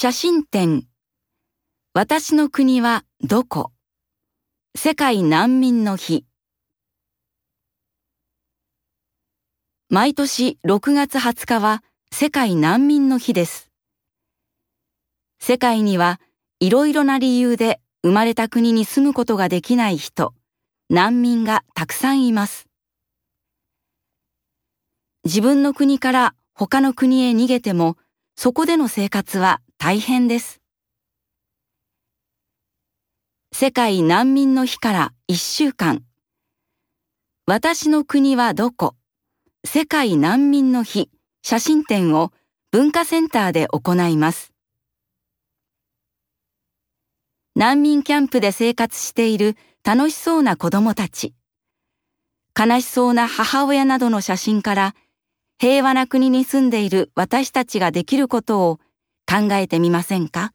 写真展私の国はどこ？世界難民の日毎年6月20日は世界難民の日です。世界にはいろいろな理由で生まれた国に住むことができない人、難民がたくさんいます。自分の国から他の国へ逃げても、そこでの生活は大変です。世界難民の日から1週間。私の国はどこ？世界難民の日写真展を文化センターで行います。難民キャンプで生活している楽しそうな子供たち、悲しそうな母親などの写真から平和な国に住んでいる私たちができることを考えてみませんか？